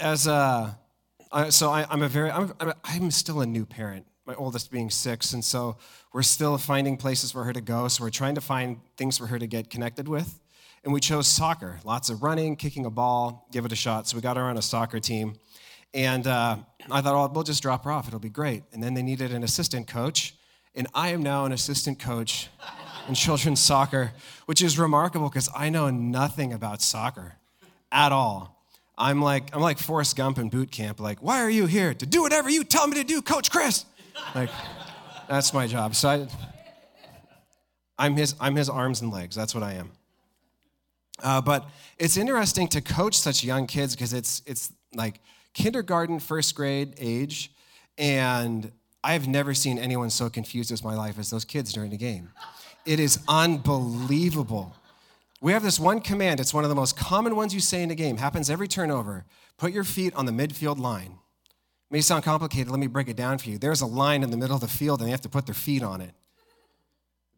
As a, I- so I, I'm a very, I'm, I'm, I'm still a new parent, my oldest being six. And so we're still finding places for her to go. So we're trying to find things for her to get connected with. And we chose soccer lots of running, kicking a ball, give it a shot. So we got her on a soccer team. And uh, I thought, oh, we'll just drop her off. It'll be great. And then they needed an assistant coach. And I am now an assistant coach in children's soccer, which is remarkable because I know nothing about soccer at all. I'm like, I'm like Forrest Gump in boot camp. Like, why are you here? To do whatever you tell me to do, Coach Chris. Like, that's my job. So I, I'm his, I'm his arms and legs. That's what I am. Uh, but it's interesting to coach such young kids because it's, it's like kindergarten, first grade age. And I've never seen anyone so confused as my life as those kids during the game. It is unbelievable. We have this one command. It's one of the most common ones you say in a game. Happens every turnover. Put your feet on the midfield line. May sound complicated. Let me break it down for you. There's a line in the middle of the field, and they have to put their feet on it.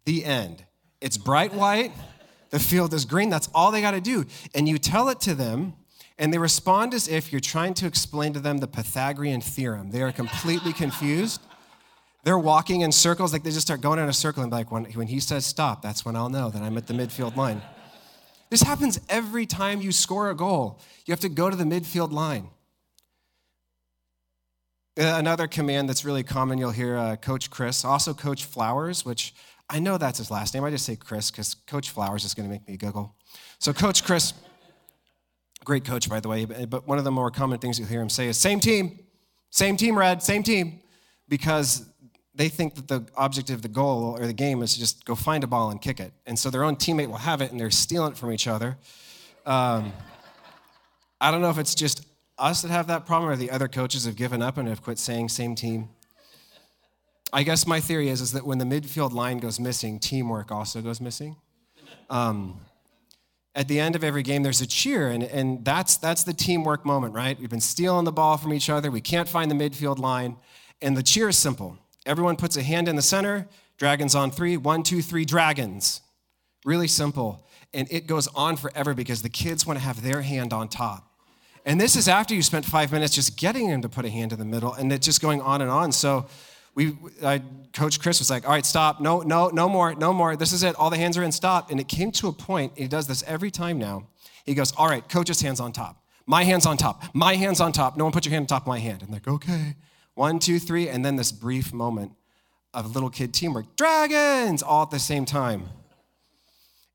The end. It's bright white. The field is green. That's all they got to do. And you tell it to them, and they respond as if you're trying to explain to them the Pythagorean theorem. They are completely confused. They're walking in circles, like they just start going in a circle and like, when, when he says stop, that's when I'll know that I'm at the midfield line. This happens every time you score a goal. You have to go to the midfield line. Uh, Another command that's really common, you'll hear uh, Coach Chris, also Coach Flowers, which I know that's his last name. I just say Chris because Coach Flowers is going to make me giggle. So, Coach Chris, great coach, by the way, but one of the more common things you'll hear him say is same team, same team, Red, same team, because they think that the object of the goal or the game is to just go find a ball and kick it. And so their own teammate will have it and they're stealing it from each other. Um, I don't know if it's just us that have that problem or the other coaches have given up and have quit saying same team. I guess my theory is, is that when the midfield line goes missing, teamwork also goes missing. Um, at the end of every game, there's a cheer, and, and that's, that's the teamwork moment, right? We've been stealing the ball from each other. We can't find the midfield line. And the cheer is simple. Everyone puts a hand in the center, dragons on three, one, two, three, dragons. Really simple. And it goes on forever because the kids want to have their hand on top. And this is after you spent five minutes just getting him to put a hand in the middle, and it's just going on and on. So, we, I, Coach Chris was like, "All right, stop! No, no, no more, no more. This is it. All the hands are in. Stop!" And it came to a point. He does this every time now. He goes, "All right, Coach's hands on top. My hands on top. My hands on top. No one put your hand on top of my hand." And they're like, "Okay." One, two, three, and then this brief moment of little kid teamwork. Dragons! All at the same time.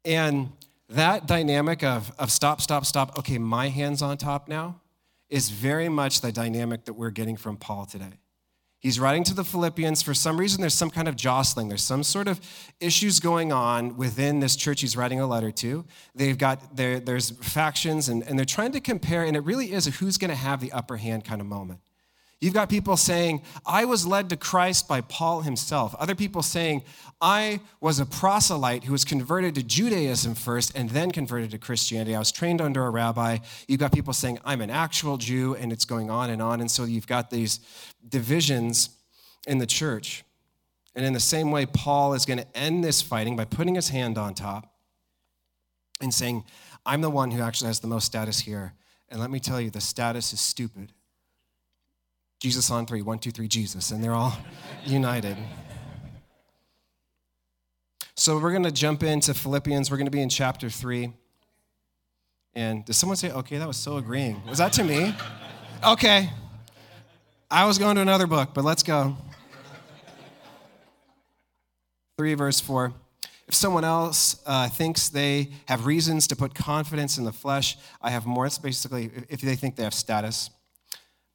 And that dynamic of, of stop, stop, stop, okay, my hand's on top now, is very much the dynamic that we're getting from Paul today. He's writing to the Philippians. For some reason, there's some kind of jostling. There's some sort of issues going on within this church he's writing a letter to. They've got, there, there's factions, and, and they're trying to compare, and it really is a who's going to have the upper hand kind of moment. You've got people saying, I was led to Christ by Paul himself. Other people saying, I was a proselyte who was converted to Judaism first and then converted to Christianity. I was trained under a rabbi. You've got people saying, I'm an actual Jew, and it's going on and on. And so you've got these divisions in the church. And in the same way, Paul is going to end this fighting by putting his hand on top and saying, I'm the one who actually has the most status here. And let me tell you, the status is stupid. Jesus on three, one, two, three, Jesus, and they're all united. So we're going to jump into Philippians. We're going to be in chapter three. And does someone say, okay, that was so agreeing? Was that to me? Okay. I was going to another book, but let's go. 3 verse 4. If someone else uh, thinks they have reasons to put confidence in the flesh, I have more. It's basically if they think they have status.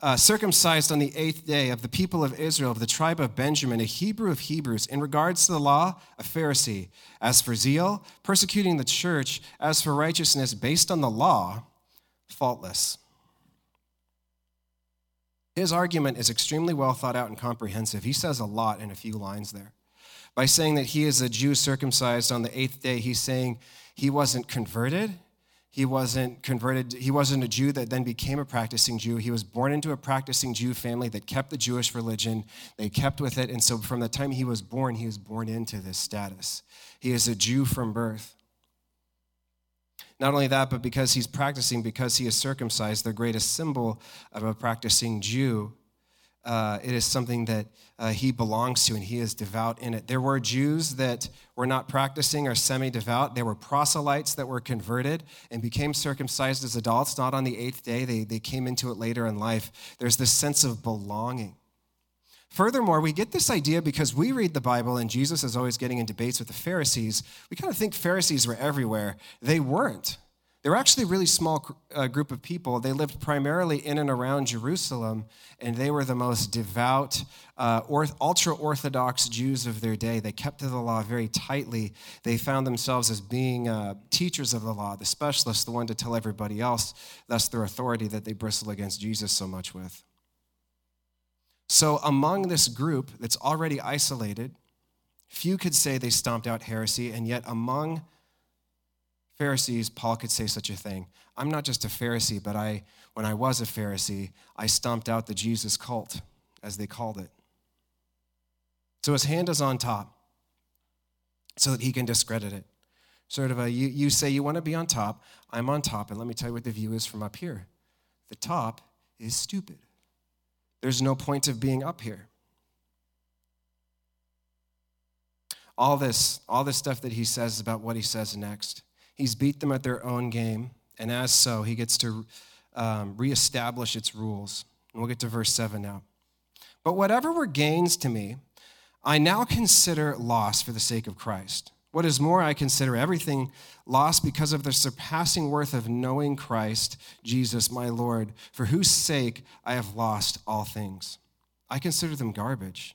Uh, circumcised on the eighth day of the people of Israel, of the tribe of Benjamin, a Hebrew of Hebrews, in regards to the law, a Pharisee. As for zeal, persecuting the church, as for righteousness based on the law, faultless. His argument is extremely well thought out and comprehensive. He says a lot in a few lines there. By saying that he is a Jew circumcised on the eighth day, he's saying he wasn't converted, he wasn't converted. He wasn't a Jew that then became a practicing Jew. He was born into a practicing Jew family that kept the Jewish religion. They kept with it. And so from the time he was born, he was born into this status. He is a Jew from birth. Not only that, but because he's practicing, because he is circumcised, the greatest symbol of a practicing Jew, uh, it is something that uh, he belongs to and he is devout in it. There were Jews that were not practicing or semi devout. There were proselytes that were converted and became circumcised as adults, not on the eighth day. They, they came into it later in life. There's this sense of belonging. Furthermore, we get this idea because we read the Bible and Jesus is always getting in debates with the Pharisees. We kind of think Pharisees were everywhere. They weren't. They were actually a really small uh, group of people. They lived primarily in and around Jerusalem, and they were the most devout, uh, ultra Orthodox Jews of their day. They kept to the law very tightly. They found themselves as being uh, teachers of the law, the specialists, the one to tell everybody else, thus their authority that they bristle against Jesus so much with. So, among this group that's already isolated, few could say they stomped out heresy, and yet among Pharisees, Paul could say such a thing. I'm not just a Pharisee, but I, when I was a Pharisee, I stomped out the Jesus cult, as they called it. So his hand is on top so that he can discredit it. Sort of a, you, you say you want to be on top, I'm on top, and let me tell you what the view is from up here. The top is stupid. There's no point of being up here. All this, all this stuff that he says about what he says next. He's beat them at their own game, and as so, he gets to um, reestablish its rules. And we'll get to verse 7 now. But whatever were gains to me, I now consider loss for the sake of Christ. What is more, I consider everything lost because of the surpassing worth of knowing Christ, Jesus, my Lord, for whose sake I have lost all things. I consider them garbage,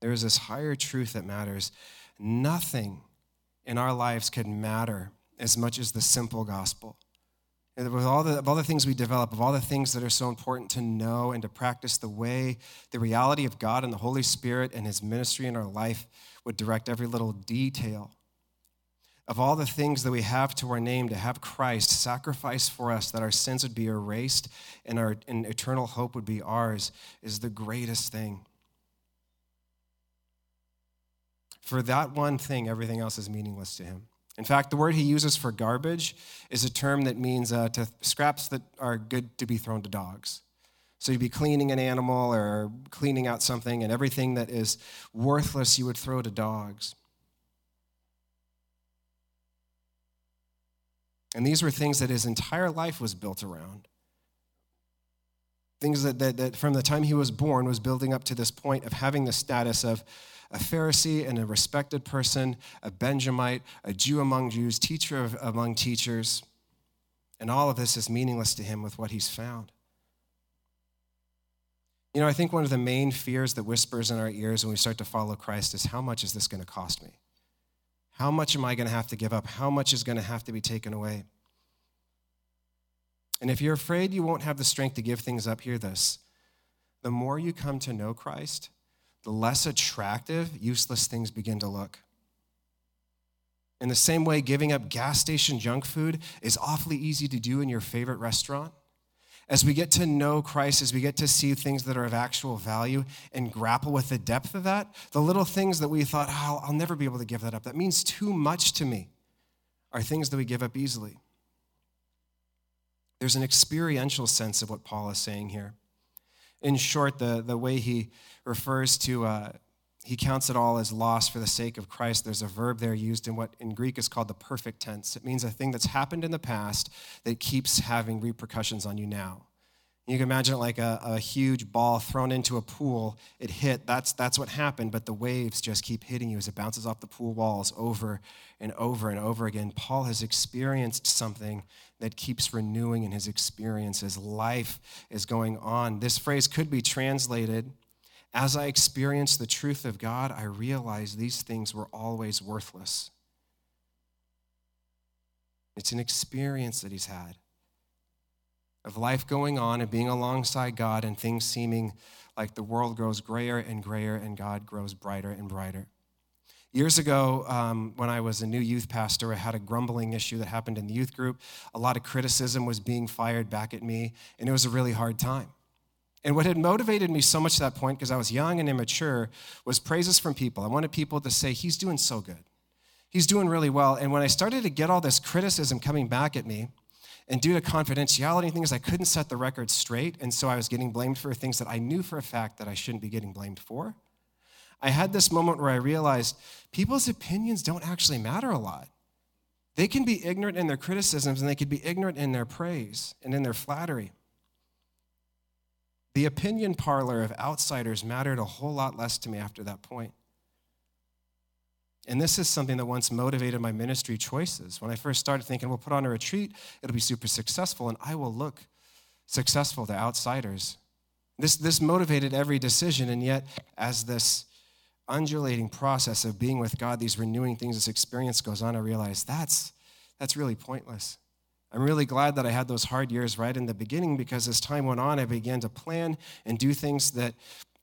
There is this higher truth that matters. Nothing in our lives can matter as much as the simple gospel And with all the, of all the things we develop, of all the things that are so important to know and to practice, the way the reality of God and the Holy Spirit and His ministry in our life would direct every little detail. Of all the things that we have to our name, to have Christ sacrifice for us that our sins would be erased and our and eternal hope would be ours is the greatest thing. For that one thing, everything else is meaningless to Him. In fact, the word he uses for garbage is a term that means uh, to scraps that are good to be thrown to dogs. So you'd be cleaning an animal or cleaning out something, and everything that is worthless you would throw to dogs. And these were things that his entire life was built around. Things that, that, that from the time he was born was building up to this point of having the status of a Pharisee and a respected person, a Benjamite, a Jew among Jews, teacher of, among teachers. And all of this is meaningless to him with what he's found. You know, I think one of the main fears that whispers in our ears when we start to follow Christ is how much is this going to cost me? How much am I going to have to give up? How much is going to have to be taken away? And if you're afraid you won't have the strength to give things up, hear this. The more you come to know Christ, the less attractive useless things begin to look. In the same way, giving up gas station junk food is awfully easy to do in your favorite restaurant. As we get to know Christ, as we get to see things that are of actual value and grapple with the depth of that, the little things that we thought, oh, I'll never be able to give that up, that means too much to me, are things that we give up easily. There's an experiential sense of what Paul is saying here. In short, the, the way he refers to, uh, he counts it all as loss for the sake of Christ. There's a verb there used in what in Greek is called the perfect tense. It means a thing that's happened in the past that keeps having repercussions on you now. You can imagine it like a, a, huge ball thrown into a pool. It hit, that's, that's what happened, but the waves just keep hitting you as it bounces off the pool walls over and over and over again. Paul has experienced something that keeps renewing in his experiences. Life is going on. This phrase could be translated as I experience the truth of God, I realize these things were always worthless. It's an experience that he's had of life going on and being alongside God and things seeming like the world grows grayer and grayer and God grows brighter and brighter. Years ago, um, when I was a new youth pastor, I had a grumbling issue that happened in the youth group. A lot of criticism was being fired back at me, and it was a really hard time. And what had motivated me so much at that point, because I was young and immature, was praises from people. I wanted people to say, He's doing so good. He's doing really well. And when I started to get all this criticism coming back at me, and due to confidentiality things, I couldn't set the record straight. And so I was getting blamed for things that I knew for a fact that I shouldn't be getting blamed for. I had this moment where I realized people's opinions don't actually matter a lot. They can be ignorant in their criticisms and they can be ignorant in their praise and in their flattery. The opinion parlor of outsiders mattered a whole lot less to me after that point. And this is something that once motivated my ministry choices. When I first started thinking, we'll put on a retreat, it'll be super successful, and I will look successful to outsiders. This, this motivated every decision, and yet, as this undulating process of being with God, these renewing things, this experience goes on, I realize that's, that's really pointless. I'm really glad that I had those hard years right in the beginning because as time went on, I began to plan and do things that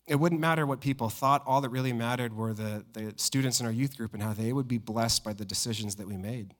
it wouldn't matter what people thought. All that really mattered were the, the students in our youth group and how they would be blessed by the decisions that we made.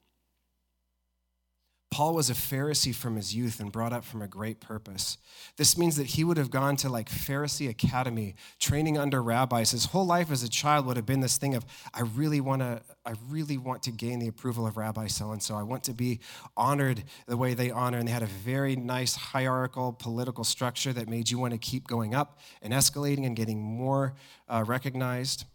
Paul was a Pharisee from his youth and brought up from a great purpose. This means that he would have gone to like Pharisee academy, training under rabbis. His whole life as a child would have been this thing of, I really want to, I really want to gain the approval of Rabbi so and so. I want to be honored the way they honor. And they had a very nice hierarchical political structure that made you want to keep going up and escalating and getting more uh, recognized.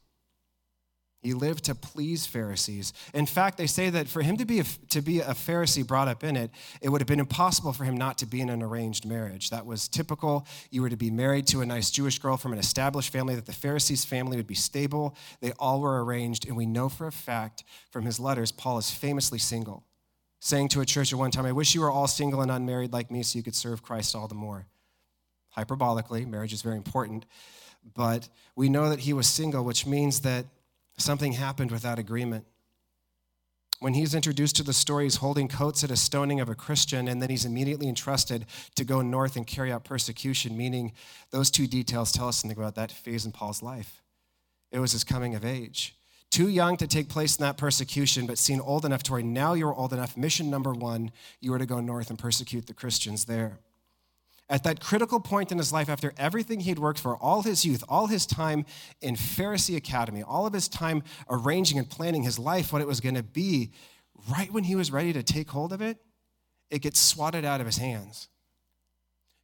He lived to please Pharisees. In fact, they say that for him to be, a, to be a Pharisee brought up in it, it would have been impossible for him not to be in an arranged marriage. That was typical. You were to be married to a nice Jewish girl from an established family, that the Pharisees' family would be stable. They all were arranged. And we know for a fact from his letters, Paul is famously single, saying to a church at one time, I wish you were all single and unmarried like me so you could serve Christ all the more. Hyperbolically, marriage is very important. But we know that he was single, which means that Something happened with that agreement. When he's introduced to the story, he's holding coats at a stoning of a Christian, and then he's immediately entrusted to go north and carry out persecution, meaning those two details tell us something about that phase in Paul's life. It was his coming of age. Too young to take place in that persecution, but seen old enough to where now you're old enough. Mission number one, you were to go north and persecute the Christians there. At that critical point in his life, after everything he'd worked for, all his youth, all his time in Pharisee Academy, all of his time arranging and planning his life, what it was going to be, right when he was ready to take hold of it, it gets swatted out of his hands.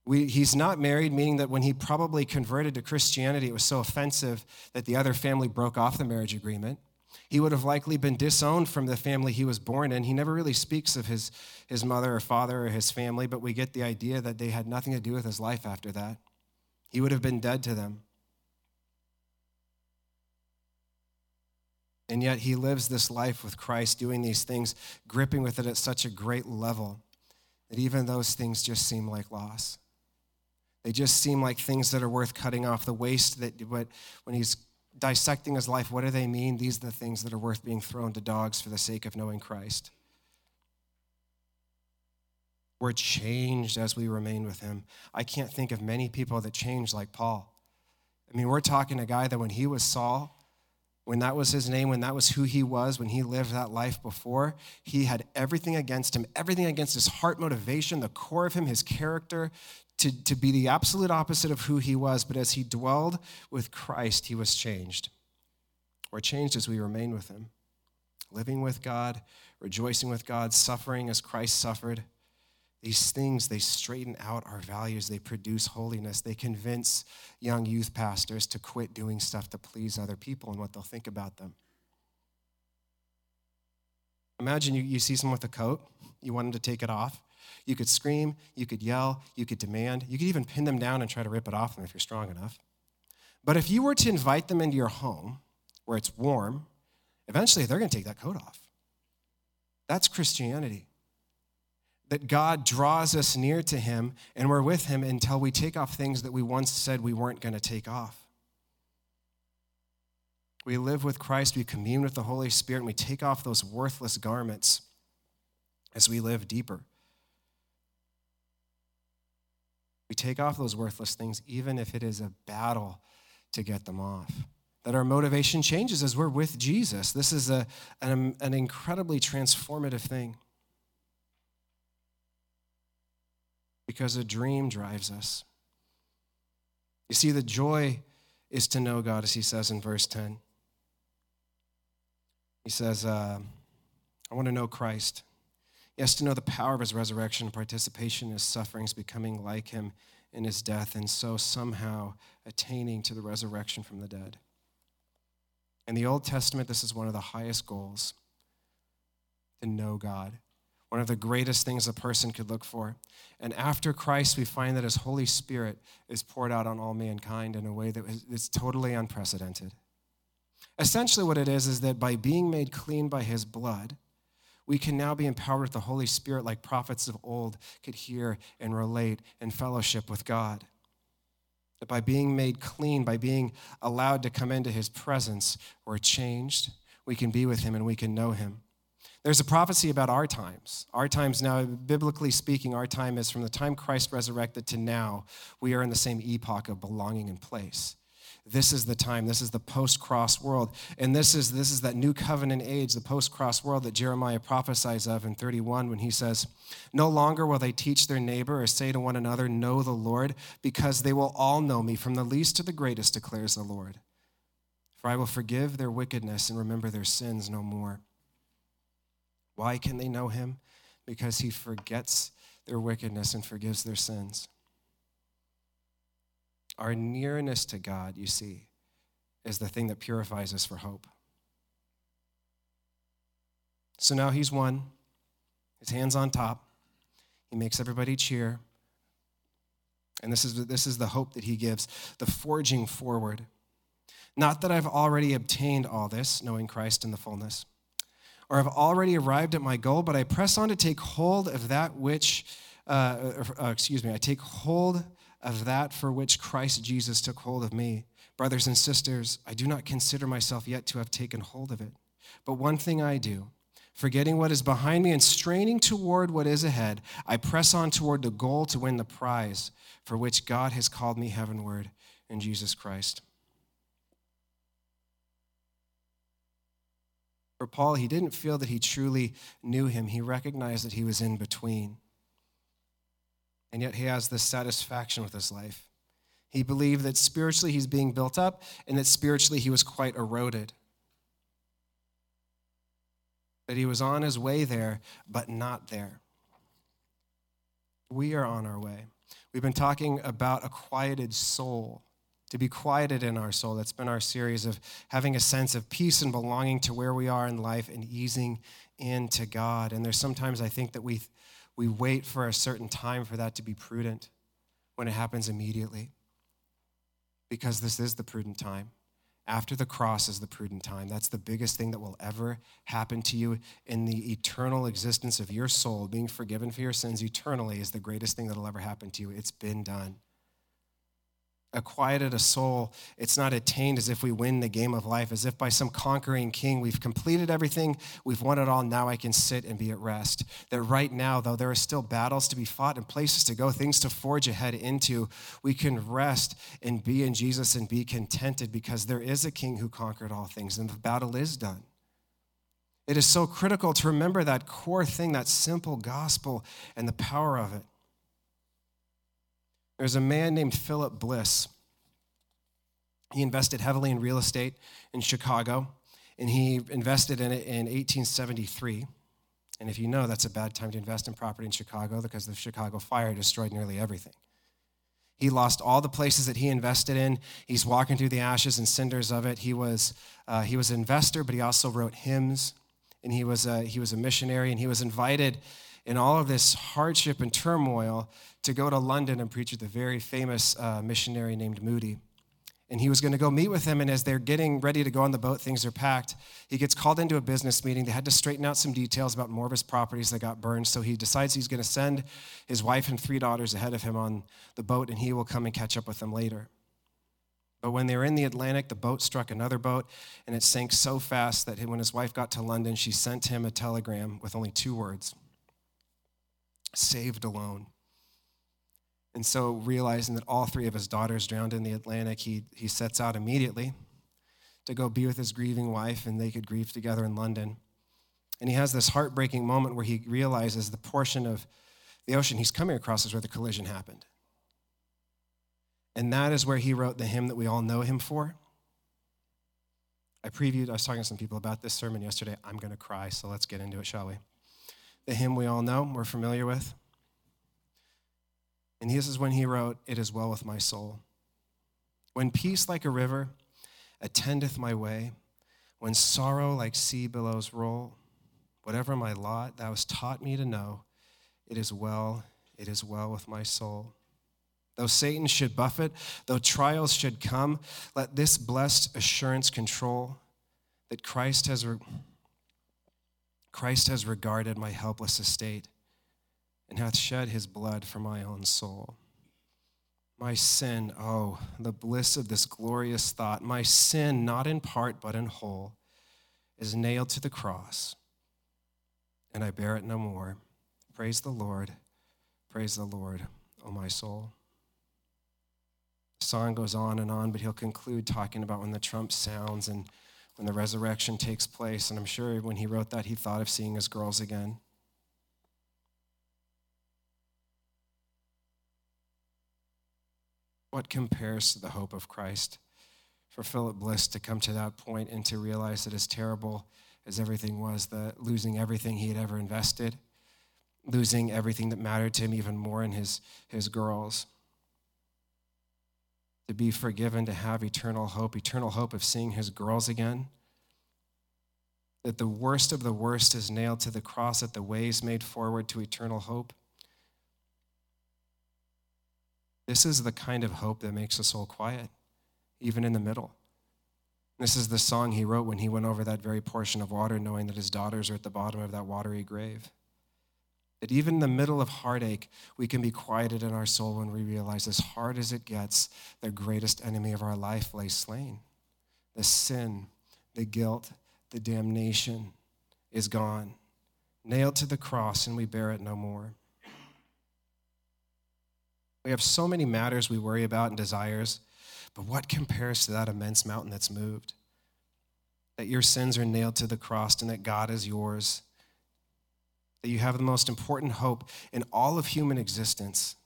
We, he's not married, meaning that when he probably converted to Christianity, it was so offensive that the other family broke off the marriage agreement. He would have likely been disowned from the family he was born in. He never really speaks of his, his mother or father or his family, but we get the idea that they had nothing to do with his life after that. He would have been dead to them. And yet he lives this life with Christ, doing these things, gripping with it at such a great level that even those things just seem like loss. They just seem like things that are worth cutting off. The waste that when he's dissecting his life, what do they mean? These are the things that are worth being thrown to dogs for the sake of knowing Christ. We're changed as we remain with him. I can't think of many people that changed like Paul. I mean, we're talking a guy that when he was Saul, when that was his name, when that was who he was, when he lived that life before, he had everything against him, everything against his heart motivation, the core of him, his character, to, to be the absolute opposite of who he was, but as he dwelled with Christ, he was changed. Or changed as we remain with him. Living with God, rejoicing with God, suffering as Christ suffered. These things, they straighten out our values. They produce holiness. They convince young youth pastors to quit doing stuff to please other people and what they'll think about them. Imagine you, you see someone with a coat, you want them to take it off. You could scream, you could yell, you could demand, you could even pin them down and try to rip it off them if you're strong enough. But if you were to invite them into your home where it's warm, eventually they're going to take that coat off. That's Christianity. That God draws us near to Him and we're with Him until we take off things that we once said we weren't going to take off. We live with Christ, we commune with the Holy Spirit, and we take off those worthless garments as we live deeper. We take off those worthless things, even if it is a battle to get them off. That our motivation changes as we're with Jesus. This is a, an, an incredibly transformative thing. Because a dream drives us. You see, the joy is to know God, as he says in verse 10. He says, uh, I want to know Christ. Yes, to know the power of his resurrection, participation in his sufferings, becoming like him in his death, and so somehow attaining to the resurrection from the dead. In the Old Testament, this is one of the highest goals to know God, one of the greatest things a person could look for. And after Christ, we find that his Holy Spirit is poured out on all mankind in a way that is totally unprecedented. Essentially, what it is is that by being made clean by his blood, we can now be empowered with the Holy Spirit like prophets of old could hear and relate and fellowship with God. That by being made clean, by being allowed to come into his presence, we're changed. We can be with him and we can know him. There's a prophecy about our times. Our times now, biblically speaking, our time is from the time Christ resurrected to now, we are in the same epoch of belonging and place. This is the time. This is the post-cross world. And this is, this is that new covenant age, the post-cross world that Jeremiah prophesies of in 31 when he says, No longer will they teach their neighbor or say to one another, Know the Lord, because they will all know me, from the least to the greatest, declares the Lord. For I will forgive their wickedness and remember their sins no more. Why can they know him? Because he forgets their wickedness and forgives their sins. Our nearness to God, you see, is the thing that purifies us for hope. So now he's won, his hands on top. He makes everybody cheer. And this is, this is the hope that he gives, the forging forward. Not that I've already obtained all this, knowing Christ in the fullness, or have already arrived at my goal, but I press on to take hold of that which, uh, uh, excuse me, I take hold of that for which Christ Jesus took hold of me. Brothers and sisters, I do not consider myself yet to have taken hold of it. But one thing I do, forgetting what is behind me and straining toward what is ahead, I press on toward the goal to win the prize for which God has called me heavenward in Jesus Christ. For Paul, he didn't feel that he truly knew him. He recognized that he was in between. And yet he has this satisfaction with his life. He believed that spiritually he's being built up and that spiritually he was quite eroded. That he was on his way there, but not there. We are on our way. We've been talking about a quieted soul, to be quieted in our soul. That's been our series of having a sense of peace and belonging to where we are in life and easing into God. And there's sometimes I think that we we wait for a certain time for that to be prudent when it happens immediately. Because this is the prudent time. After the cross is the prudent time. That's the biggest thing that will ever happen to you in the eternal existence of your soul. Being forgiven for your sins eternally is the greatest thing that'll ever happen to you. It's been done a quieted a soul, it's not attained as if we win the game of life, as if by some conquering king we've completed everything, we've won it all, now I can sit and be at rest. That right now, though, there are still battles to be fought and places to go, things to forge ahead into, we can rest and be in Jesus and be contented because there is a king who conquered all things and the battle is done. It is so critical to remember that core thing, that simple gospel, and the power of it. There's a man named Philip Bliss. He invested heavily in real estate in Chicago, and he invested in it in 1873. And if you know, that's a bad time to invest in property in Chicago because the Chicago fire destroyed nearly everything. He lost all the places that he invested in. He's walking through the ashes and cinders of it. He was, uh, he was an investor, but he also wrote hymns, and he was, a, he was a missionary, and he was invited in all of this hardship and turmoil to go to London and preach with a very famous uh, missionary named Moody. And he was going to go meet with him, and as they're getting ready to go on the boat, things are packed. He gets called into a business meeting. They had to straighten out some details about more of his properties that got burned. So he decides he's going to send his wife and three daughters ahead of him on the boat, and he will come and catch up with them later. But when they were in the Atlantic, the boat struck another boat, and it sank so fast that when his wife got to London, she sent him a telegram with only two words saved alone. And so, realizing that all three of his daughters drowned in the Atlantic, he, he sets out immediately to go be with his grieving wife, and they could grieve together in London. And he has this heartbreaking moment where he realizes the portion of the ocean he's coming across is where the collision happened. And that is where he wrote the hymn that we all know him for. I previewed, I was talking to some people about this sermon yesterday. I'm going to cry, so let's get into it, shall we? The hymn we all know, we're familiar with. And this is when he wrote, It is well with my soul. When peace like a river attendeth my way, when sorrow like sea billows roll, whatever my lot, thou hast taught me to know, it is well, it is well with my soul. Though Satan should buffet, though trials should come, let this blessed assurance control that Christ has, re- Christ has regarded my helpless estate and hath shed his blood for my own soul. My sin, oh, the bliss of this glorious thought, my sin, not in part but in whole, is nailed to the cross, and I bear it no more. Praise the Lord, praise the Lord, O oh my soul. The song goes on and on, but he'll conclude talking about when the trump sounds and when the resurrection takes place. And I'm sure when he wrote that, he thought of seeing his girls again. What compares to the hope of Christ? For Philip Bliss to come to that point and to realize that as terrible as everything was, the losing everything he had ever invested, losing everything that mattered to him even more in his, his girls, to be forgiven, to have eternal hope, eternal hope of seeing his girls again. That the worst of the worst is nailed to the cross, that the way is made forward to eternal hope. This is the kind of hope that makes a soul quiet, even in the middle. This is the song he wrote when he went over that very portion of water, knowing that his daughters are at the bottom of that watery grave. That even in the middle of heartache, we can be quieted in our soul when we realize, as hard as it gets, the greatest enemy of our life lay slain. The sin, the guilt, the damnation is gone, nailed to the cross, and we bear it no more. We have so many matters we worry about and desires, but what compares to that immense mountain that's moved? That your sins are nailed to the cross and that God is yours. That you have the most important hope in all of human existence.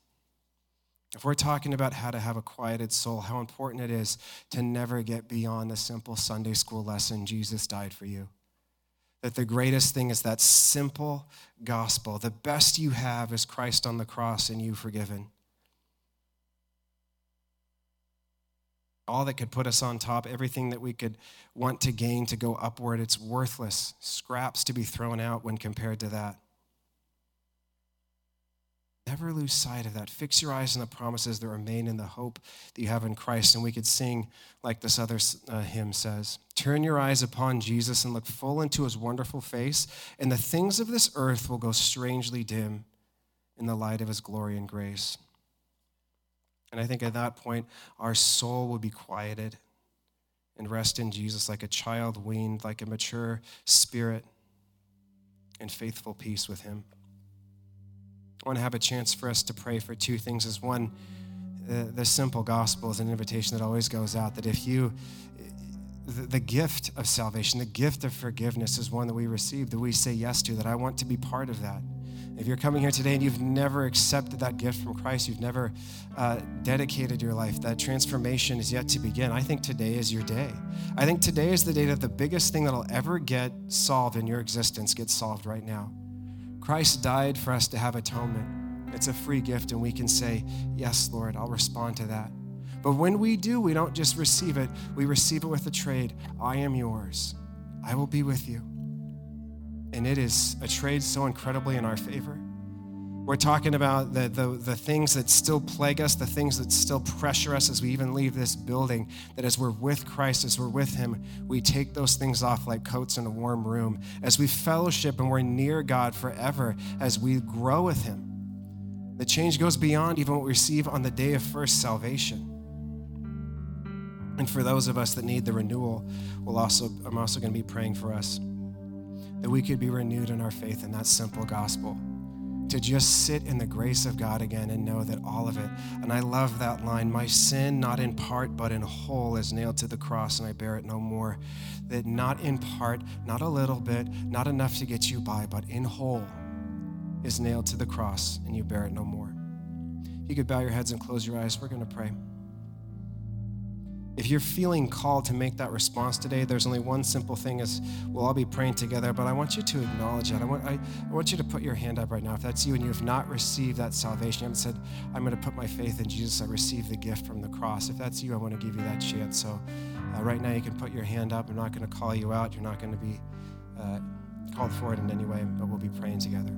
If we're talking about how to have a quieted soul, how important it is to never get beyond the simple Sunday school lesson Jesus died for you. That the greatest thing is that simple gospel. The best you have is Christ on the cross and you forgiven. All that could put us on top, everything that we could want to gain to go upward, it's worthless. Scraps to be thrown out when compared to that. Never lose sight of that. Fix your eyes on the promises that remain in the hope that you have in Christ. And we could sing like this other uh, hymn says Turn your eyes upon Jesus and look full into his wonderful face, and the things of this earth will go strangely dim in the light of his glory and grace. And I think at that point, our soul will be quieted and rest in Jesus like a child weaned, like a mature spirit in faithful peace with Him. I want to have a chance for us to pray for two things. Is one, the, the simple gospel is an invitation that always goes out that if you, the, the gift of salvation, the gift of forgiveness is one that we receive, that we say yes to, that I want to be part of that. If you're coming here today and you've never accepted that gift from Christ, you've never uh, dedicated your life, that transformation is yet to begin. I think today is your day. I think today is the day that the biggest thing that'll ever get solved in your existence gets solved right now. Christ died for us to have atonement. It's a free gift, and we can say, Yes, Lord, I'll respond to that. But when we do, we don't just receive it, we receive it with a trade. I am yours, I will be with you and it is a trade so incredibly in our favor. We're talking about the, the, the, things that still plague us, the things that still pressure us as we even leave this building. That as we're with Christ, as we're with Him, we take those things off like coats in a warm room. As we fellowship and we're near God forever, as we grow with Him, the change goes beyond even what we receive on the day of first salvation. And for those of us that need the renewal, we'll also, I'm also going to be praying for us that we could be renewed in our faith in that simple gospel. to just sit in the grace of God again and know that all of it. And I love that line My sin, not in part, but in whole, is nailed to the cross, and I bear it no more. That not in part, not a little bit, not enough to get you by, but in whole is nailed to the cross, and you bear it no more. You could bow your heads and close your eyes. We're going to pray. If you're feeling called to make that response today, there's only one simple thing is we'll all be praying together, but I want you to acknowledge that. I want, I, I want you to put your hand up right now. If that's you and you have not received that salvation, you haven't said, I'm going to put my faith in Jesus, I receive the gift from the cross. If that's you, I want to give you that chance. So uh, right now you can put your hand up. I'm not going to call you out. You're not going to be uh, called forward in any way, but we'll be praying together.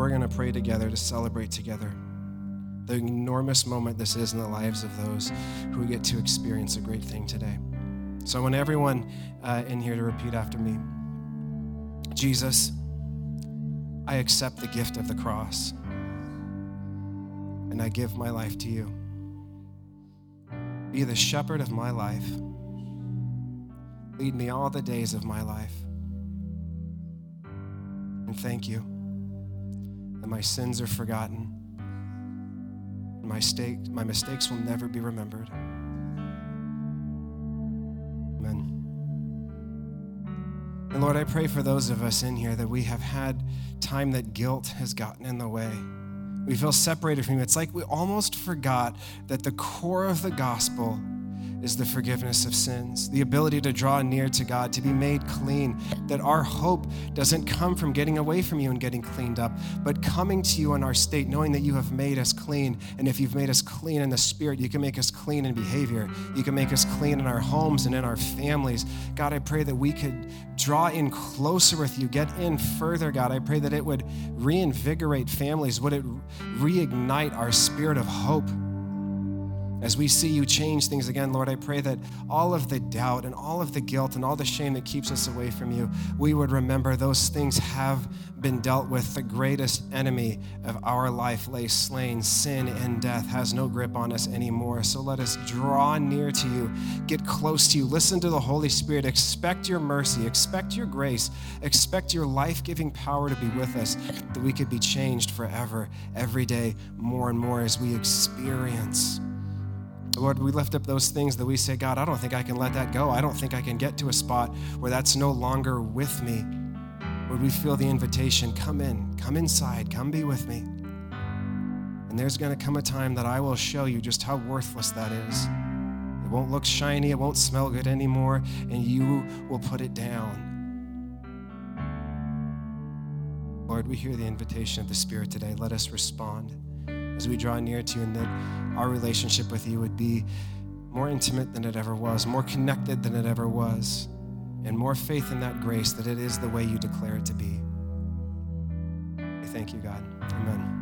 We're going to pray together to celebrate together the enormous moment this is in the lives of those who get to experience a great thing today. So I want everyone uh, in here to repeat after me Jesus, I accept the gift of the cross and I give my life to you. Be the shepherd of my life. Lead me all the days of my life. And thank you that my sins are forgotten. My, stake, my mistakes will never be remembered. Amen. And Lord, I pray for those of us in here that we have had time that guilt has gotten in the way. We feel separated from you. It's like we almost forgot that the core of the gospel is the forgiveness of sins, the ability to draw near to God, to be made clean. That our hope doesn't come from getting away from you and getting cleaned up, but coming to you in our state, knowing that you have made us clean. And if you've made us clean in the spirit, you can make us clean in behavior. You can make us clean in our homes and in our families. God, I pray that we could draw in closer with you, get in further, God. I pray that it would reinvigorate families, would it reignite our spirit of hope. As we see you change things again, Lord, I pray that all of the doubt and all of the guilt and all the shame that keeps us away from you, we would remember those things have been dealt with. The greatest enemy of our life lay slain. Sin and death has no grip on us anymore. So let us draw near to you, get close to you, listen to the Holy Spirit, expect your mercy, expect your grace, expect your life giving power to be with us, that we could be changed forever, every day, more and more as we experience Lord, we lift up those things that we say, God, I don't think I can let that go. I don't think I can get to a spot where that's no longer with me. Would we feel the invitation, come in, come inside, come be with me. And there's going to come a time that I will show you just how worthless that is. It won't look shiny, it won't smell good anymore, and you will put it down. Lord, we hear the invitation of the Spirit today. Let us respond as we draw near to you, and that our relationship with you would be more intimate than it ever was, more connected than it ever was, and more faith in that grace that it is the way you declare it to be. We thank you, God. Amen.